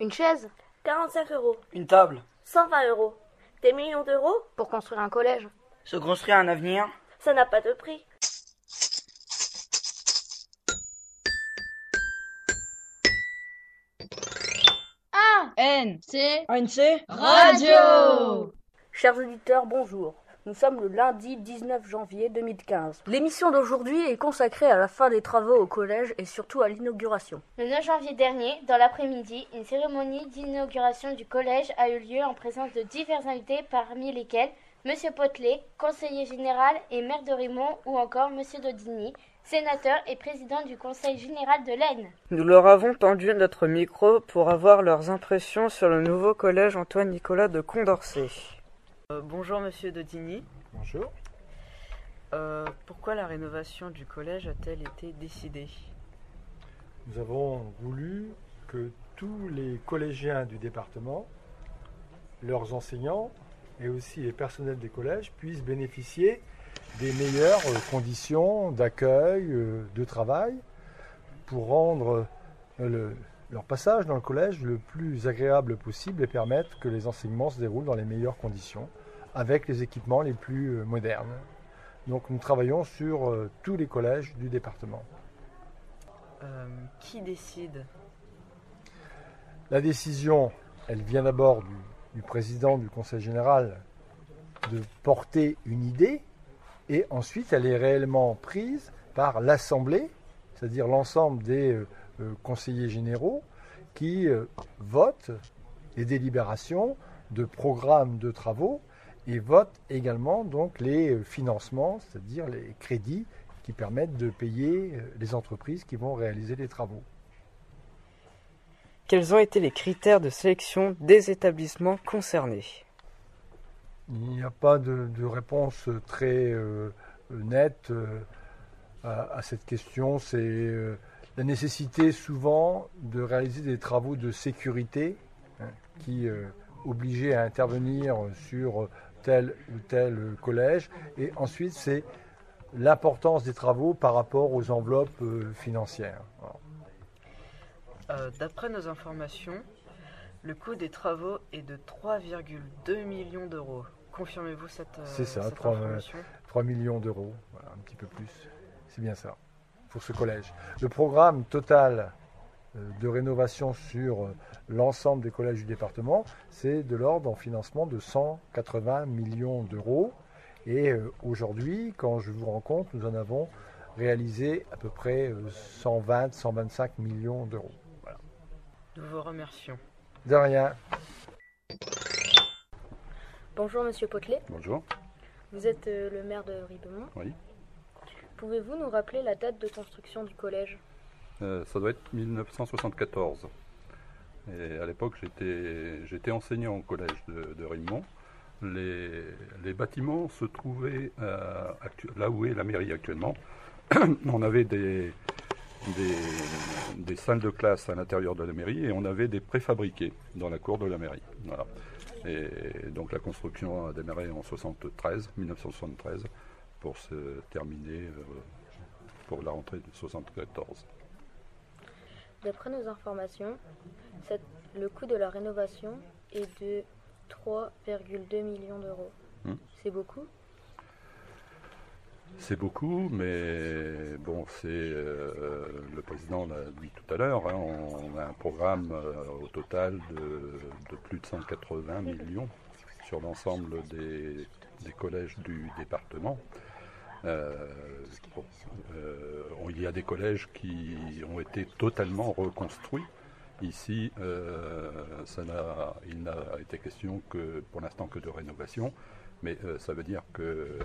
Une chaise 45 euros. Une table 120 euros. Des millions d'euros Pour construire un collège Se construire un avenir Ça n'a pas de prix. A N C Radio Chers auditeurs, bonjour. Nous sommes le lundi 19 janvier 2015. L'émission d'aujourd'hui est consacrée à la fin des travaux au collège et surtout à l'inauguration. Le 9 janvier dernier, dans l'après-midi, une cérémonie d'inauguration du collège a eu lieu en présence de divers invités, parmi lesquels Monsieur Potelet, conseiller général et maire de Rimont, ou encore Monsieur Dodini, sénateur et président du conseil général de l'Aisne. Nous leur avons tendu notre micro pour avoir leurs impressions sur le nouveau collège Antoine-Nicolas de Condorcet. Euh, bonjour Monsieur Dodini. Bonjour. Euh, pourquoi la rénovation du collège a-t-elle été décidée? Nous avons voulu que tous les collégiens du département, leurs enseignants et aussi les personnels des collèges puissent bénéficier des meilleures euh, conditions d'accueil, de travail, pour rendre le- leur passage dans le collège le plus agréable possible et permettre que les enseignements se déroulent dans les meilleures conditions, avec les équipements les plus euh, modernes. Donc nous travaillons sur euh, tous les collèges du département. Euh, Qui décide? La décision, elle vient d'abord du, du président du Conseil général de porter une idée et ensuite elle est réellement prise par l'Assemblée, c'est-à-dire l'ensemble des euh, conseillers généraux qui votent les délibérations de programmes de travaux et votent également donc les financements, c'est-à-dire les crédits qui permettent de payer euh, les entreprises qui vont réaliser les travaux. Quels ont été les critères de sélection des établissements concernés? Il n'y a pas de, de réponse très euh, nette euh, à, à cette question. C'est euh, la nécessité souvent de réaliser des travaux de sécurité hein, qui obligeaient à intervenir sur tel ou tel collège. Et ensuite, c'est l'importance des travaux par rapport aux enveloppes euh, financières. Euh, D'après nos informations, le coût des travaux est de 3,2 millions d'euros. Confirmez-vous cette, euh, C'est ça, cette trois- information 3 millions d'euros, voilà, un petit peu plus. C'est bien ça, pour ce collège. Le programme total de rénovation sur euh, l'ensemble des collèges du département, c'est de l'ordre en financement de 180 millions d'euros. Et euh, aujourd'hui, quand je vous rends compte, nous en avons réalisé à peu près 120-125 millions d'euros. Voilà. Nous vous remercions. De rien. Bonjour Monsieur Potelet, Bonjour. vous êtes euh, le maire de Ribemont. Oui. Pouvez-vous nous rappeler la date de construction du collège? Euh, ça doit être 1974. Et à l'époque, j'étais, enseignant au collège de, de Rimont. Les, bâtiments se trouvaient euh, là où est la mairie actuellement. on avait des, salles de classe à l'intérieur de la mairie et on avait des préfabriqués dans la cour de la mairie. Et donc la construction a démarré en 73, 1973 pour se terminer euh, pour la rentrée de 74. D'après nos informations, cette- le coût de la rénovation est de 3,2 millions d'euros. Hmm. C'est beaucoup? C'est beaucoup, mais bon, c'est euh, le président l'a dit tout à l'heure. hein, on a un programme euh, au total de, de plus de 180 millions sur l'ensemble des, des collèges du département. Euh, euh, il y a des collèges qui ont été totalement reconstruits. Ici, euh, il n'a été question que, pour l'instant, que de rénovation. Mais ça veut dire que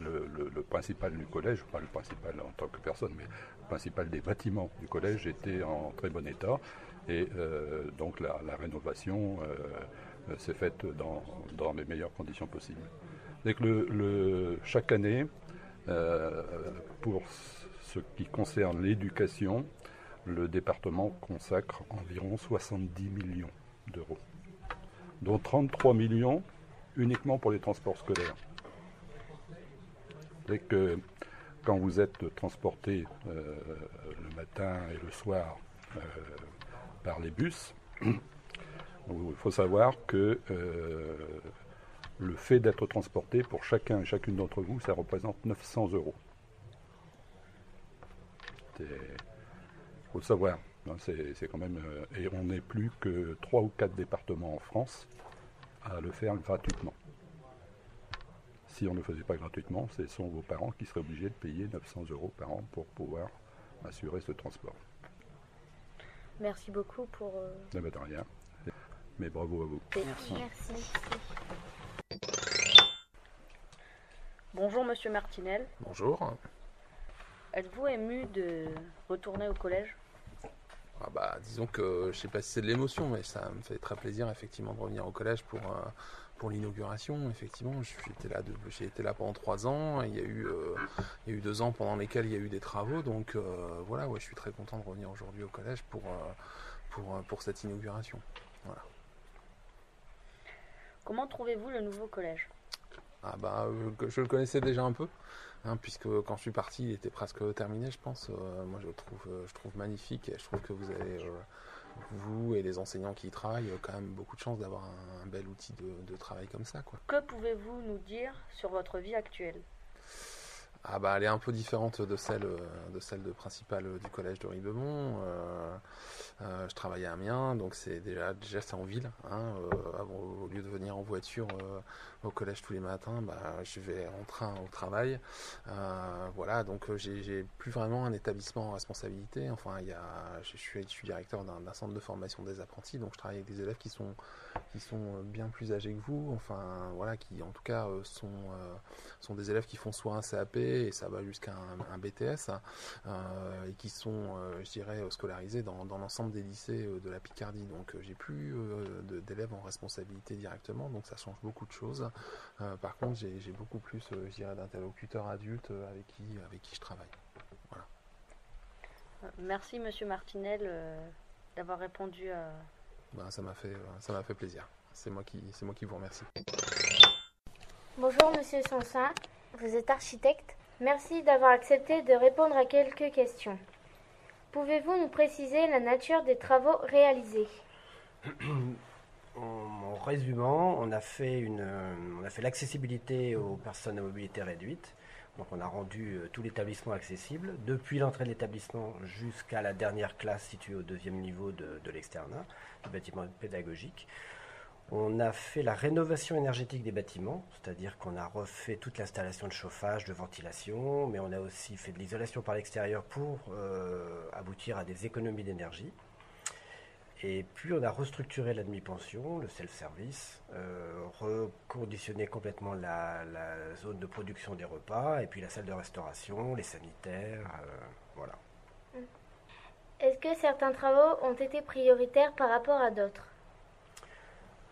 le, principal du collège, pas le principal en tant que personne, mais le principal des bâtiments du collège était en très bon état. Et donc la, rénovation s'est faite dans, les meilleures conditions possibles. Le, chaque année, pour ce qui concerne l'éducation, le département consacre environ 70 millions d'euros, dont 33 millions uniquement pour les transports scolaires. C'est que quand vous êtes transporté euh, le matin et le soir euh, par les bus, Il faut savoir que euh, le fait d'être transporté pour chacun et chacune d'entre vous, ça représente 900 euros. Il faut le savoir. hein, C'est quand même. euh, et on n'est plus que 3 ou 4 départements en France à le faire gratuitement. Si on ne le faisait pas gratuitement, ce sont vos parents qui seraient obligés de payer 900 euros par an pour pouvoir assurer ce transport. Merci beaucoup pour. euh, de rien. Mais bravo à vous. Merci. Merci. Bonjour Monsieur Martinel. Bonjour. Êtes-vous ému de retourner au collège? Ah bah, disons que je sais pas si c'est de l'émotion, mais ça me fait très plaisir effectivement de revenir au collège pour, euh, pour l'inauguration. Effectivement, j'étais là, de- j'ai été là pendant trois ans. et Il y, a eu, euh, il y a eu deux ans pendant lesquels il y a eu des travaux. Donc euh, voilà, ouais, je suis très content de revenir aujourd'hui au collège pour, pour, pour cette inauguration. Voilà. Comment trouvez-vous le nouveau collège? Ah bah, euh, je le connaissais déjà un peu, hein, puisque quand je suis parti, il était presque terminé, je pense. Euh, moi, je le trouve, euh, je trouve magnifique et je trouve que vous avez, euh, vous et les enseignants qui y travaillent, quand même beaucoup de chance d'avoir un, un bel outil de, de travail comme ça, quoi. Que pouvez-vous nous dire sur votre vie actuelle? Ah bah, elle est un peu différente de celle, de celle de principale du collège de Ribemont. Euh, euh, je travaille à Amiens, donc c'est déjà, déjà c'est en ville. Hein, euh, avant, au lieu de venir en voiture au collège tous les matins, bah, je vais en train au travail. Euh, voilà, donc euh, j'ai plus vraiment un établissement en responsabilité. Enfin, il y a, je, suis, directeur d'un centre de formation des apprentis, donc je travaille avec des élèves qui sont, qui sont euh, bien plus âgés que vous. Enfin, voilà, qui en tout cas sont, sont des élèves qui font soit un CAP et ça va jusqu'à un, BTS et qui sont, je dirais, scolarisés dans, dans l'ensemble des lycées de la Picardie. Donc j'ai plus d'élèves en responsabilité directement, donc ça change beaucoup de choses. Euh, par contre, j'ai j'ai beaucoup plus, euh, je dirais, d'interlocuteurs adultes euh, avec qui, avec qui je travaille. Euh, Merci Monsieur Martinel euh, d'avoir répondu à. Ben, ça m'a fait, ça m'a fait plaisir. C'est moi qui, c'est moi qui vous remercie. Bonjour Monsieur Sansin, vous êtes architecte. Merci d'avoir accepté de répondre à quelques questions. Pouvez-vous nous préciser la nature des travaux réalisés En, résumant, on a fait une, euh, on a fait l'accessibilité aux personnes à mobilité réduite. Donc on a rendu euh, tout l'établissement accessible, depuis l'entrée de l'établissement jusqu'à la dernière classe située au deuxième niveau de, de l'externat, du bâtiment pédagogique. On a fait la rénovation énergétique des bâtiments, c'est-à-dire qu'on a refait toute l'installation de chauffage, de ventilation, mais on a aussi fait de l'isolation par l'extérieur pour euh, aboutir à des économies d'énergie. Et puis on a restructuré la demi-pension, le self-service, euh, reconditionné complètement la, zone de production des repas, et puis la salle de restauration, les sanitaires, euh, voilà. Est-ce que certains travaux ont été prioritaires par rapport à d'autres?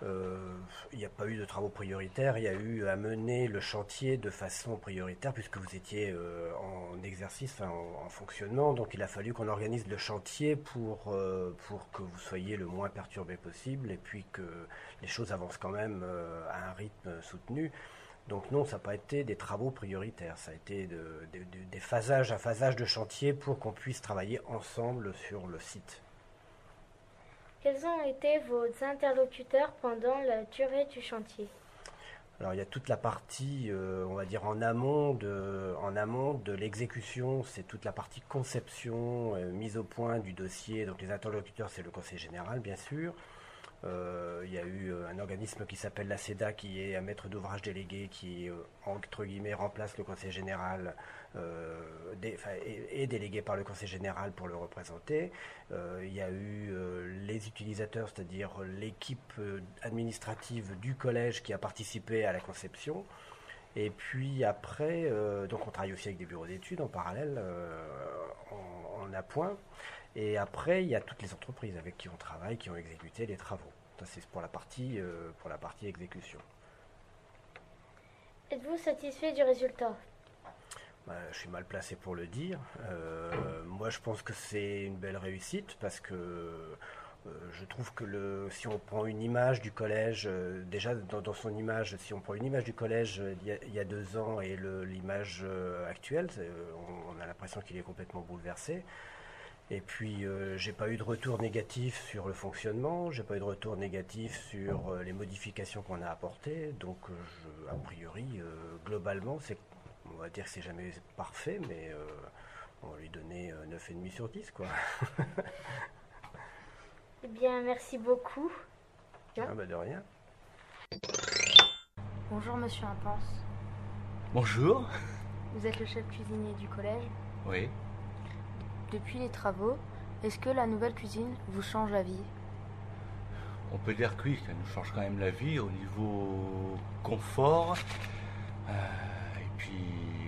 Il n'y a pas eu de travaux prioritaires, il y a eu à mener le chantier de façon prioritaire puisque vous étiez euh, en exercice, en, en fonctionnement, donc il a fallu qu'on organise le chantier pour, euh, pour que vous soyez le moins perturbé possible et puis que les choses avancent quand même euh, à un rythme soutenu. Donc non, ça n'a pas été des travaux prioritaires, ça a été de- de- de- des phasages, un phasage de chantier pour qu'on puisse travailler ensemble sur le site. Quels ont été vos interlocuteurs pendant la durée du chantier? Alors il y a toute la partie, euh, on va dire en amont de, en amont de l'exécution, c'est toute la partie conception, euh, mise au point du dossier. Donc les interlocuteurs, c'est le conseil général, bien sûr. Euh, il y a eu euh, un organisme qui s'appelle la CEDA, qui est un maître d'ouvrage délégué, qui euh, entre guillemets remplace le conseil général dé- est, est délégué par le conseil général pour le représenter. Il y a eu les utilisateurs, c'est-à-dire l'équipe administrative du collège qui a participé à la conception. Et puis après, euh, donc on travaille aussi avec des bureaux d'études en parallèle, euh, en, en appoint. Et après, il y a toutes les entreprises avec qui on travaille, qui ont exécuté les travaux. Ça, c'est pour la partie, euh, pour la partie exécution. Êtes-vous satisfait du résultat? Bah, je suis mal placé pour le dire. Euh, moi, je pense que c'est une belle réussite parce que je trouve que si on prend une image du collège, euh, déjà dans, son image, si on prend une image du collège euh, il y a, deux ans et l'image euh, actuelle, euh, on, a l'impression qu'il est complètement bouleversé. Et puis, euh, j'ai pas eu de retour négatif sur le fonctionnement, j'ai pas eu de retour négatif sur euh, les modifications qu'on a apportées. Donc, euh, a priori, euh, globalement, on va dire que c'est jamais parfait, mais euh, on va lui donner euh, 9,5 sur 10, quoi. Eh bien, merci beaucoup. Ah bah de rien. Bonjour Monsieur Impense. Bonjour. Vous êtes le chef cuisinier du collège. Oui. Depuis les travaux, est-ce que la nouvelle cuisine vous change la vie? On peut dire que oui, ça nous change quand même la vie au niveau confort. euh, et puis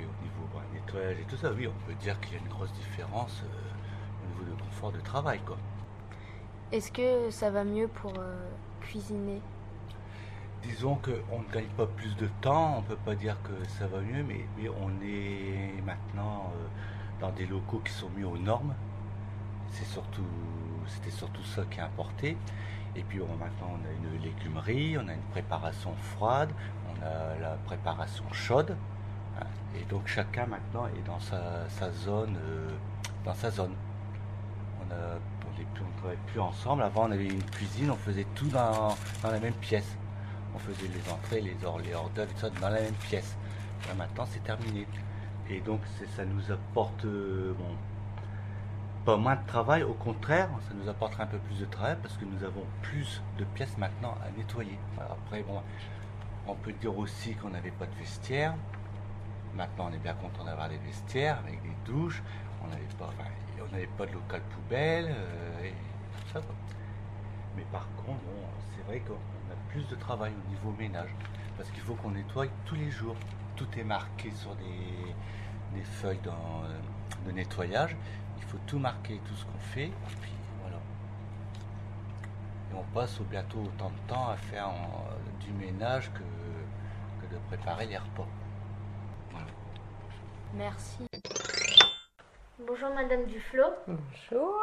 au niveau bon, nettoyage et tout ça, oui, on peut dire qu'il y a une grosse différence euh, au niveau de confort de travail. Quoi. Est-ce que ça va mieux pour euh, cuisiner? Disons qu'on ne gagne pas plus de temps, on ne peut pas dire que ça va mieux, mais, on est maintenant euh, dans des locaux qui sont mis aux normes. C'était surtout ça qui importé. Et puis maintenant on a une légumerie, on a une préparation froide, on a la préparation chaude. hein. Et donc chacun maintenant est dans sa, zone, euh, on est plus, on travaille plus ensemble. Avant on avait une cuisine, on faisait tout dans, la même pièce. On faisait les entrées, les hors, les hors tout ça dans la même pièce. Là, maintenant c'est terminé. Et donc ça nous apporte euh, pas moins de travail, au contraire, ça nous apportera un peu plus de travail parce que nous avons plus de pièces maintenant à nettoyer. Après, on peut dire aussi qu'on n'avait pas de vestiaire. Maintenant, on est bien content d'avoir des vestiaires avec des douches. On n'avait pas, on n'avait pas de local poubelle euh, et tout ça. Mais par contre, c'est vrai qu'on a plus de travail au niveau ménage parce qu'il faut qu'on nettoie tous les jours. Tout est marqué sur des, feuilles euh, de nettoyage. Il faut tout marquer, tout ce qu'on fait. Et puis voilà. Et on passe au bientôt autant de temps à faire euh, du ménage que, de préparer les repas. Merci. Bonjour Madame Duflo. Bonjour.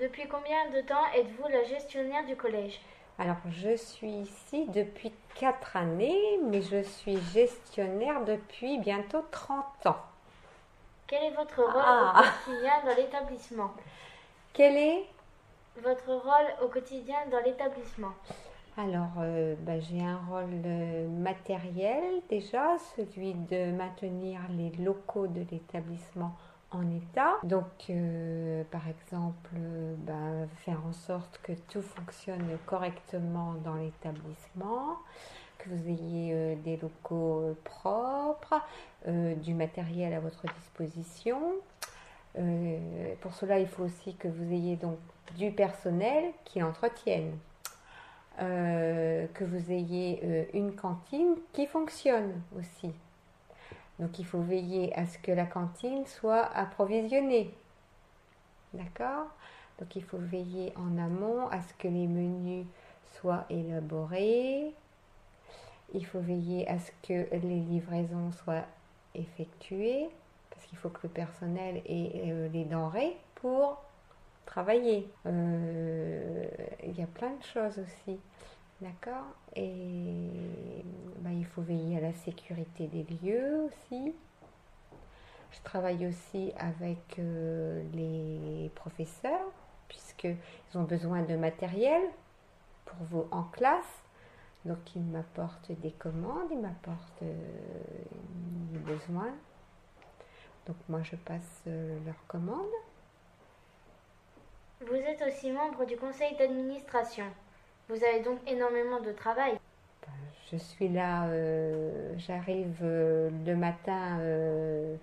Depuis combien de temps êtes-vous la gestionnaire du collège? Alors, je suis ici depuis 4 années, mais je suis gestionnaire depuis bientôt 30 ans. Quel est votre rôle Ah. au quotidien dans l'établissement? Quel est? Votre rôle au quotidien dans l'établissement? Alors, euh, bah, j'ai un rôle euh, matériel déjà, celui de maintenir les locaux de l'établissement en état. Donc, euh, par exemple, euh, bah, faire en sorte que tout fonctionne correctement dans l'établissement, que vous ayez euh, des locaux propres, du matériel à votre disposition. Pour cela, il faut aussi que vous ayez donc du personnel qui l'entretienne. Que vous ayez une cantine qui fonctionne aussi. Donc il faut veiller à ce que la cantine soit approvisionnée. D'accord? Donc il faut veiller en amont à ce que les menus soient élaborés. Il faut veiller à ce que les livraisons soient effectuées parce qu'il faut que le personnel ait euh, les denrées pour travailler. Euh, il y a plein de choses aussi. D'accord Et ben, il faut veiller à la sécurité des lieux aussi. Je travaille aussi avec euh, les professeurs, puisqu'ils ont besoin de matériel pour vous en classe. Donc ils m'apportent des commandes, ils m'apportent euh, des besoins. Donc moi je passe euh, leurs commandes. Vous êtes aussi membre du conseil d'administration. Vous avez donc énormément de travail. Je suis là, euh, j'arrive euh, le matin euh,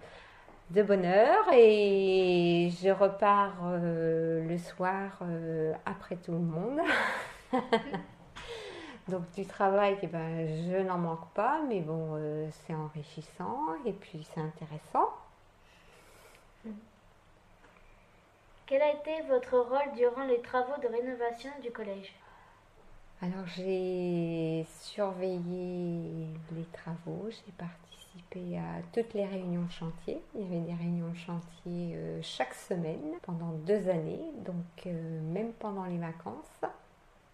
de bonne heure et je repars le soir après tout le monde. Donc du travail, eh ben, je n'en manque pas, mais bon, c'est enrichissant et puis c'est intéressant. Quel a été votre rôle durant les travaux de rénovation du collège? Alors j'ai surveillé les travaux, j'ai participé à toutes les réunions de chantier. Il y avait des réunions de chantier euh, chaque semaine pendant deux années, donc euh, même pendant les vacances,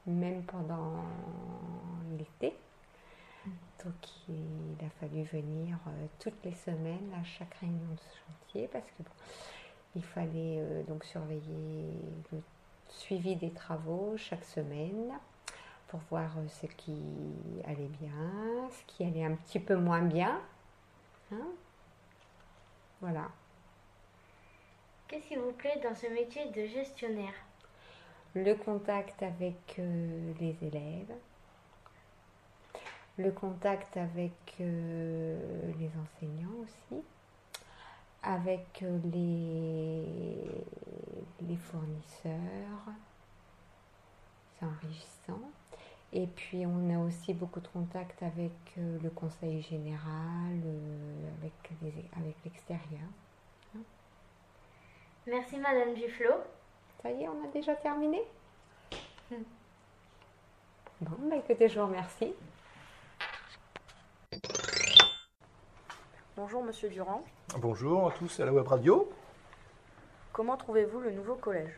même pendant l'été. Donc il a fallu venir euh, toutes les semaines à chaque réunion de chantier parce que bon, Il fallait donc surveiller le suivi des travaux chaque semaine pour voir euh, ce qui allait bien, ce qui allait un petit peu moins bien. Hein voilà. Qu'est-ce qui vous plaît dans ce métier de gestionnaire? Le contact avec euh, les élèves, le contact avec euh, les enseignants aussi, avec les, les fournisseurs. C'est enrichissant. Et puis on a aussi beaucoup de contact avec euh, le conseil général, euh, avec les- avec l'extérieur. Merci Madame Duflo. Ça y est, on a déjà terminé? Bon, bah écoutez, je vous remercie. Bonjour Monsieur Durand. Bonjour à tous à la web radio. Comment trouvez-vous le nouveau collège?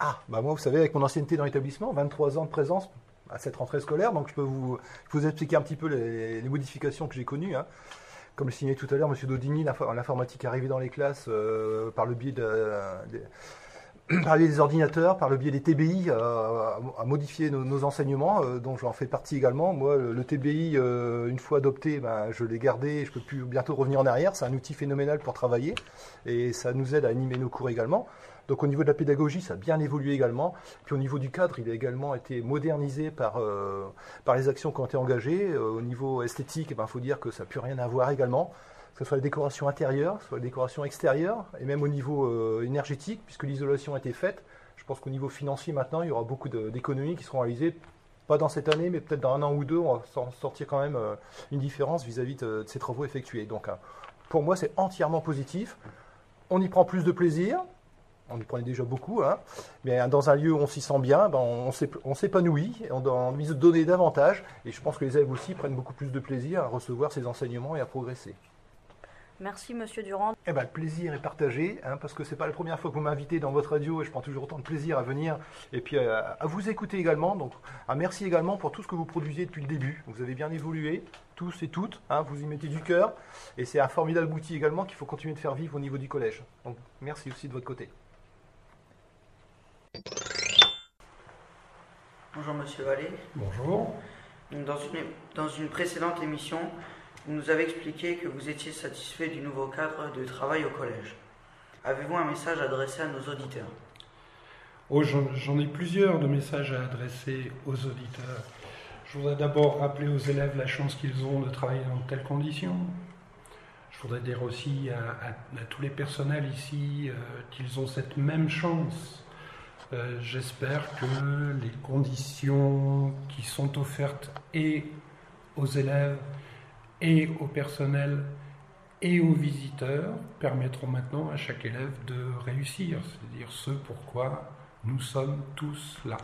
Ah, bah moi, vous savez, avec mon ancienneté dans l'établissement, 23 ans de présence à cette rentrée scolaire, donc je peux vous, je expliquer un petit peu les, modifications que j'ai connues. hein. Comme le signalait tout à l'heure M. L'info- l'informatique est arrivée dans les classes euh, par le biais de- des- par le biais des ordinateurs, par le biais des TBI, euh, à modifier nos, enseignements, euh, dont j'en fais partie également. Moi, le, TBI, euh, une fois adopté, ben, je l'ai gardé, je ne peux plus bientôt revenir en arrière. C'est un outil phénoménal pour travailler et ça nous aide à animer nos cours également. Donc au niveau de la pédagogie, ça a bien évolué également. Puis au niveau du cadre, il a également été modernisé par, euh, par les actions qui ont été engagées. Euh, au niveau esthétique, il faut dire que ça n'a plus rien à voir également que ce soit les décorations intérieures, soit les décorations extérieures, et même au niveau euh, énergétique, puisque l'isolation a été faite. Je pense qu'au niveau financier maintenant, il y aura beaucoup d'économies qui seront réalisées, pas dans cette année, mais peut-être dans un an ou deux, on va sortir quand même une différence vis-à-vis de, ces travaux effectués. Donc pour moi, c'est entièrement positif. On y prend plus de plaisir. On y prenait déjà beaucoup, hein. mais dans un lieu où on s'y sent bien, ben, on s'ép- on s'épanouit, et on a envie de donner davantage, et je pense que les élèves aussi prennent beaucoup plus de plaisir à recevoir ces enseignements et à progresser. Merci Monsieur Durand. Eh ben, le plaisir est partagé, hein, parce que c'est pas la première fois que vous m'invitez dans votre radio et je prends toujours autant de plaisir à venir et puis euh, à vous écouter également. Donc, un merci également pour tout ce que vous produisez depuis le début. Vous avez bien évolué, tous et toutes, hein, vous y mettez du cœur et c'est un formidable outil également qu'il faut continuer de faire vivre au niveau du collège. Donc, merci aussi de votre côté. Bonjour Monsieur Vallée. Bonjour. Dans une, dans une précédente émission, vous nous avez expliqué que vous étiez satisfait du nouveau cadre de travail au collège. Avez-vous un message à adresser à nos auditeurs? Oh, j'en j'en ai plusieurs de messages à adresser aux auditeurs. Je voudrais d'abord rappeler aux élèves la chance qu'ils ont de travailler dans de telles conditions. Je voudrais dire aussi à, à- à tous les personnels ici euh, qu'ils ont cette même chance. Euh, J'espère que les conditions qui sont offertes et aux élèves et au personnel et aux visiteurs permettront maintenant à chaque élève de réussir, c'est-à-dire ce pourquoi nous sommes tous là.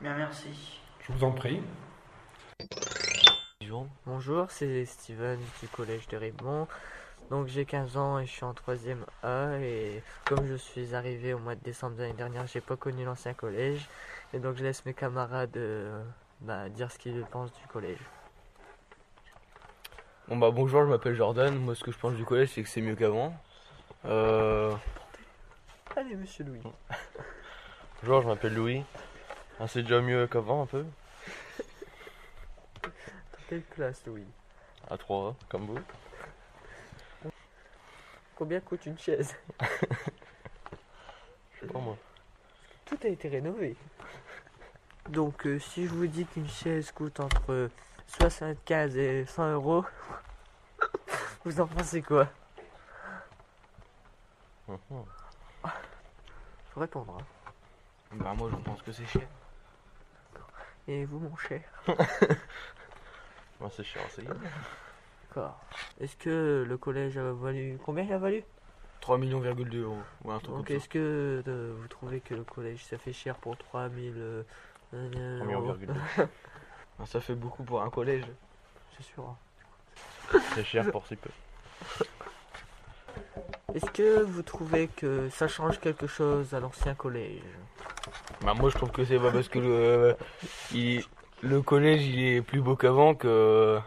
Bien, merci. Je vous en prie. Bonjour, c'est Steven du collège de Raymond. Donc j'ai 15 ans et je suis en 3ème A et comme je suis arrivé au mois de décembre de l'année dernière, j'ai pas connu l'ancien collège et donc je laisse mes camarades euh, bah, dire ce qu'ils pensent du collège. Bon bah bonjour, je m'appelle Jordan. Moi ce que je pense du collège c'est que c'est mieux qu'avant. Euh... Allez monsieur Louis. Bonjour, je m'appelle Louis. Ah, c'est déjà mieux qu'avant un peu? Dans quelle classe Louis? À 3, comme vous. Combien coûte une chaise Je sais pas moi. Tout a été rénové. Donc euh, si je vous dis qu'une chaise coûte entre 75 et 100 euros, vous en pensez quoi? Mhm. Faut répondre. hein. Bah moi je pense que c'est cher. Et vous mon cher? Moi c'est cher aussi. D'accord. Est-ce que le collège a valu... Combien il a valu? 3 millions euros ou un truc Donc comme est-ce que euh, vous trouvez que le collège ça fait cher pour 3000 euh, euh, ça. 3 millions euros virgule deux. Ça fait beaucoup pour un collège. C'est sûr. hein. C'est cher pour si peu. Est-ce que vous trouvez que ça change quelque chose à l'ancien collège? Bah moi je trouve que c'est pas parce que le, il- le collège il est plus beau qu'avant que,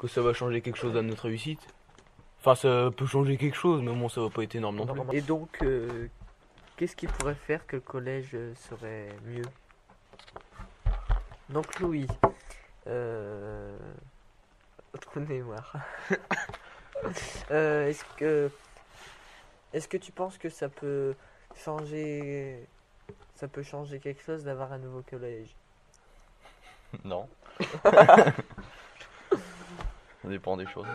que ça va changer quelque chose à notre réussite. Enfin, ça peut changer quelque chose, mais bon, ça va pas être énorme non plus. Et donc, euh, qu'est-ce qui pourrait faire que le collège serait mieux? Donc, Louis, euh... trou de mémoire. Euh, est-ce que, est-ce que tu penses que ça peut changer, ça peut changer quelque chose d'avoir un nouveau collège? Non. Ça dépend des choses.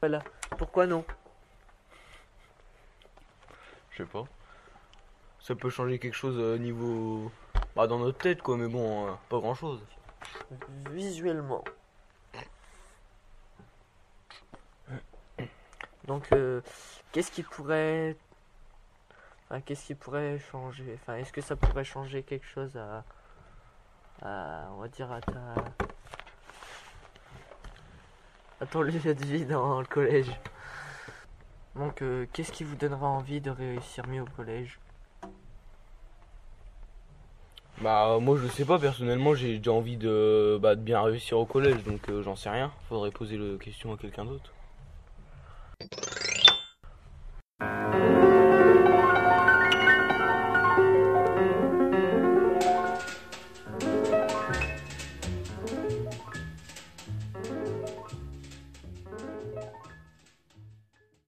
Voilà. Pourquoi non? Je sais pas. Ça peut changer quelque chose au niveau. Bah, dans notre tête, quoi, mais bon, euh, pas grand chose. Visuellement. Donc, euh, qu'est-ce qui pourrait, enfin, qu'est-ce qui pourrait changer? Enfin, est-ce que ça pourrait changer quelque chose à, à, on va dire à ta, à lieu de vie dans le collège Donc, euh, qu'est-ce qui vous donnera envie de réussir mieux au collège? Bah, moi, je sais pas, personnellement, j'ai déjà envie de, bah, bien réussir au collège, donc euh, j'en sais rien. Faudrait poser la question à quelqu'un d'autre.